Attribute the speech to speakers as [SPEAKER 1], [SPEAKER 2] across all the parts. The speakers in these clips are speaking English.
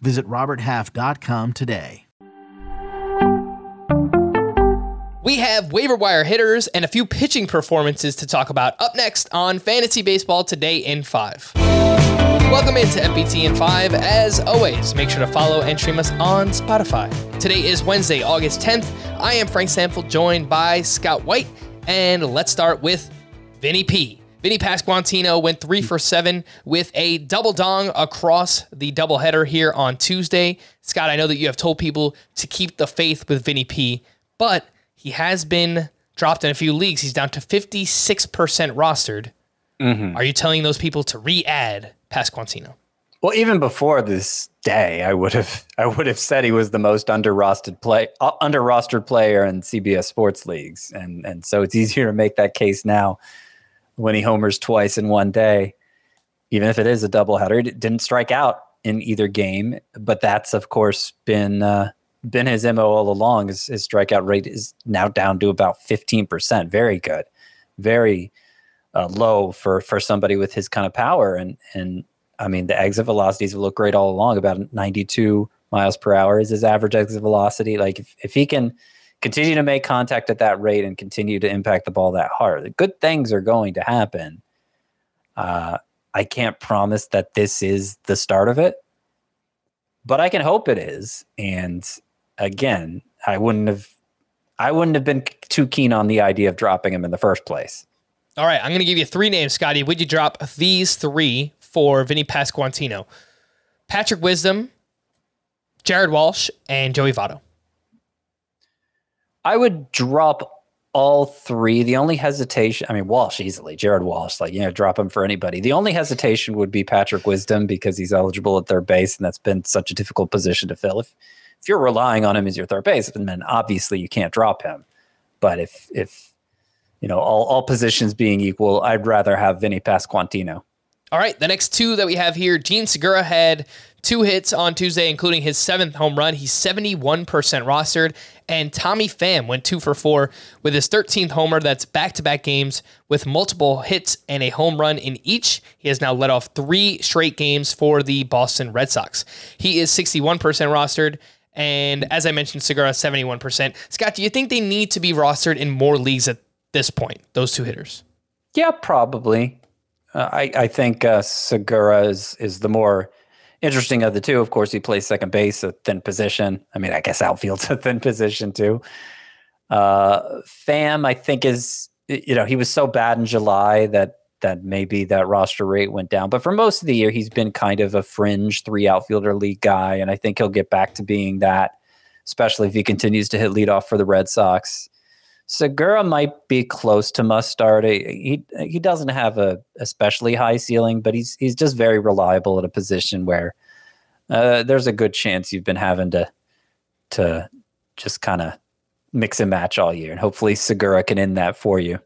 [SPEAKER 1] Visit RobertHalf.com today.
[SPEAKER 2] We have waiver wire hitters and a few pitching performances to talk about up next on Fantasy Baseball Today in 5. Welcome into FBT in 5. As always, make sure to follow and stream us on Spotify. Today is Wednesday, August 10th. I am Frank Stampfl, joined by Scott White, and let's start with Vinny P. Vinny Pasquantino went three for seven with a double dong across the doubleheader here on Tuesday. Scott, I know that you have told people to keep the faith with Vinny P, but he has been dropped in a few leagues. He's down to 56% rostered. Mm-hmm. Are you telling those people to re-add Pasquantino?
[SPEAKER 3] Well, even before this day, I would have I would have said he was the most under rostered play uh, under rostered player in CBS sports leagues, and and so it's easier to make that case now when he homers twice in one day, even if it is a doubleheader. It didn't strike out in either game, but that's of course been uh, been his mo all along. His, his strikeout rate is now down to about fifteen percent. Very good, very uh, low for for somebody with his kind of power. And and I mean the exit velocities have looked great all along. About ninety two miles per hour is his average exit velocity. Like if, if he can continue to make contact at that rate and continue to impact the ball that hard, good things are going to happen. Uh, I can't promise that this is the start of it, but I can hope it is. And again, I wouldn't have, I wouldn't have been too keen on the idea of dropping him in the first place.
[SPEAKER 2] All right, I'm going to give you three names, Scotty. Would you drop these three for Vinny Pasquantino? Patrick Wisdom, Jared Walsh, and Joey Votto.
[SPEAKER 3] I would drop all three. The only hesitation, I mean, Walsh easily, Jared Walsh, like, you know, drop him for anybody. The only hesitation would be Patrick Wisdom because he's eligible at third base, and that's been such a difficult position to fill. If if you're relying on him as your third base, then obviously you can't drop him. But if if you know all, all positions being equal, I'd rather have Vinny Pasquantino.
[SPEAKER 2] All right, the next two that we have here, Jean Segura had two hits on Tuesday, including his seventh home run. He's 71% rostered. And Tommy Pham went two for four with his 13th homer. That's back to back games with multiple hits and a home run in each. He has now led off three straight games for the Boston Red Sox. He is 61% rostered. And as I mentioned, Segura 71%. Scott, do you think they need to be rostered in more leagues at this point, those two hitters?
[SPEAKER 3] Yeah, probably. Uh, I, I think uh, Segura is, is the more interesting of the two. Of course, he plays second base, a thin position. I mean, I guess outfield's a thin position too. Uh, Pham, I think, is you know he was so bad in July that that maybe that roster rate went down. But for most of the year, he's been kind of a fringe three outfielder league guy, and I think he'll get back to being that, especially if he continues to hit leadoff for the Red Sox. Segura might be close to must start. He he doesn't have a especially high ceiling, but he's he's just very reliable at a position where uh, there's a good chance you've been having to to just kind of mix and match all year, and hopefully Segura can end that for you.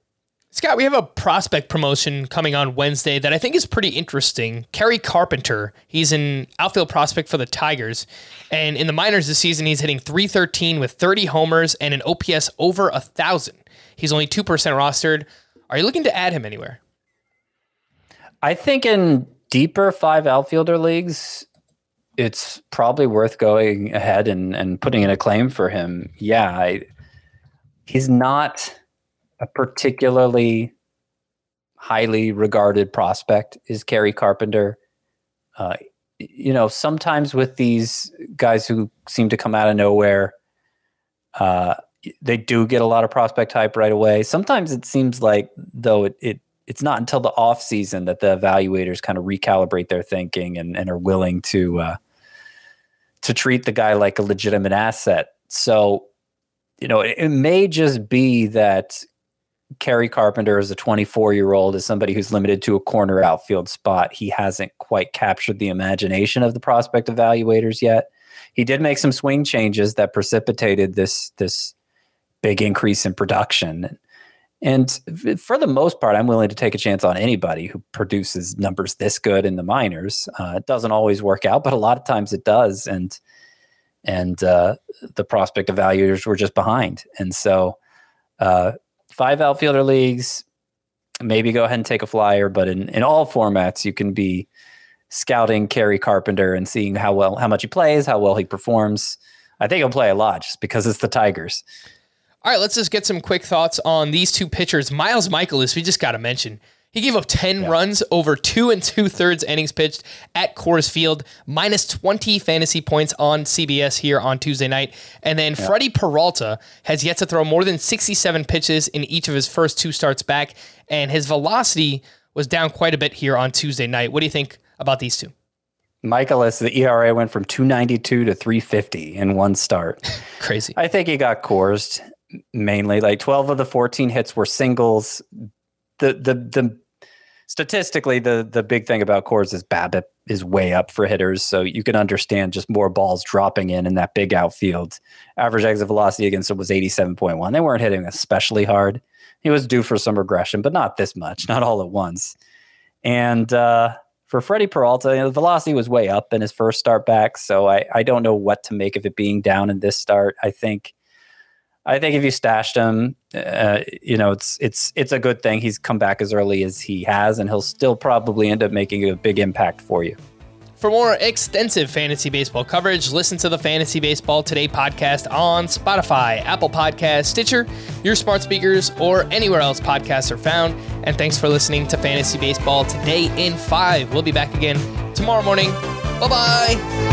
[SPEAKER 2] Scott, we have a prospect promotion coming on Wednesday that I think is pretty interesting. Kerry Carpenter, he's an outfield prospect for the Tigers. And in the minors this season, he's hitting 313 with 30 homers and an OPS over a 1,000. He's only 2% rostered. Are you looking to add him anywhere?
[SPEAKER 3] I think in deeper five outfielder leagues, it's probably worth going ahead and, and putting in a claim for him. Yeah, I, he's not a particularly highly regarded prospect is Kerry Carpenter. Uh, you know, sometimes with these guys who seem to come out of nowhere, uh, they do get a lot of prospect hype right away. Sometimes it seems like though it, it it's not until the off season that the evaluators kind of recalibrate their thinking and, and are willing to uh, to treat the guy like a legitimate asset. So, you know, it, it may just be that Kerry Carpenter as a 24 year old is somebody who's limited to a corner outfield spot. He hasn't quite captured the imagination of the prospect evaluators yet. he did make some swing changes that precipitated this this big increase in production. And for the most part, I'm willing to take a chance on anybody who produces numbers this good in the minors. Uh, it doesn't always work out, but a lot of times it does. And and uh, the prospect evaluators were just behind. And so, uh, five outfielder leagues, maybe go ahead and take a flyer. But in in all formats, you can be scouting Kerry Carpenter and seeing how well how much he plays, how well he performs. I think he'll play a lot just because it's the Tigers.
[SPEAKER 2] All right, let's just get some quick thoughts on these two pitchers. Miles Mikolas, we just got to mention. He gave up 10 yeah. runs over two and two thirds innings pitched at Coors Field, minus 20 fantasy points on CBS here on Tuesday night. And then yeah. Freddy Peralta has yet to throw more than 67 pitches in each of his first two starts back, and his velocity was down quite a bit here on Tuesday night. What do you think about these two?
[SPEAKER 3] Mikolas, the ERA went from 292 to 350 in one start.
[SPEAKER 2] Crazy.
[SPEAKER 3] I think he got coursed mainly. Like 12 of the 14 hits were singles. The the the statistically the the big thing about Coors is BABIP is way up for hitters, so you can understand just more balls dropping in in that big outfield. Average exit velocity against him was 87.1. They weren't hitting especially hard. He was due for some regression, but not this much, not all at once. And uh, for Freddy Peralta, you know, the velocity was way up in his first start back, so I, I don't know what to make of it being down in this start. I think I think if you stashed him, uh, you know, it's it's it's a good thing he's come back as early as he has, and he'll still probably end up making a big impact for you.
[SPEAKER 2] For more extensive fantasy baseball coverage, listen to the Fantasy Baseball Today podcast on Spotify, Apple Podcast, Stitcher, your smart speakers, or anywhere else podcasts are found. And thanks for listening to Fantasy Baseball Today in 5. We'll be back again tomorrow morning. Bye bye.